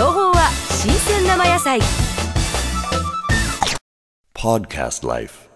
情報は新鮮生野菜。Podcast Life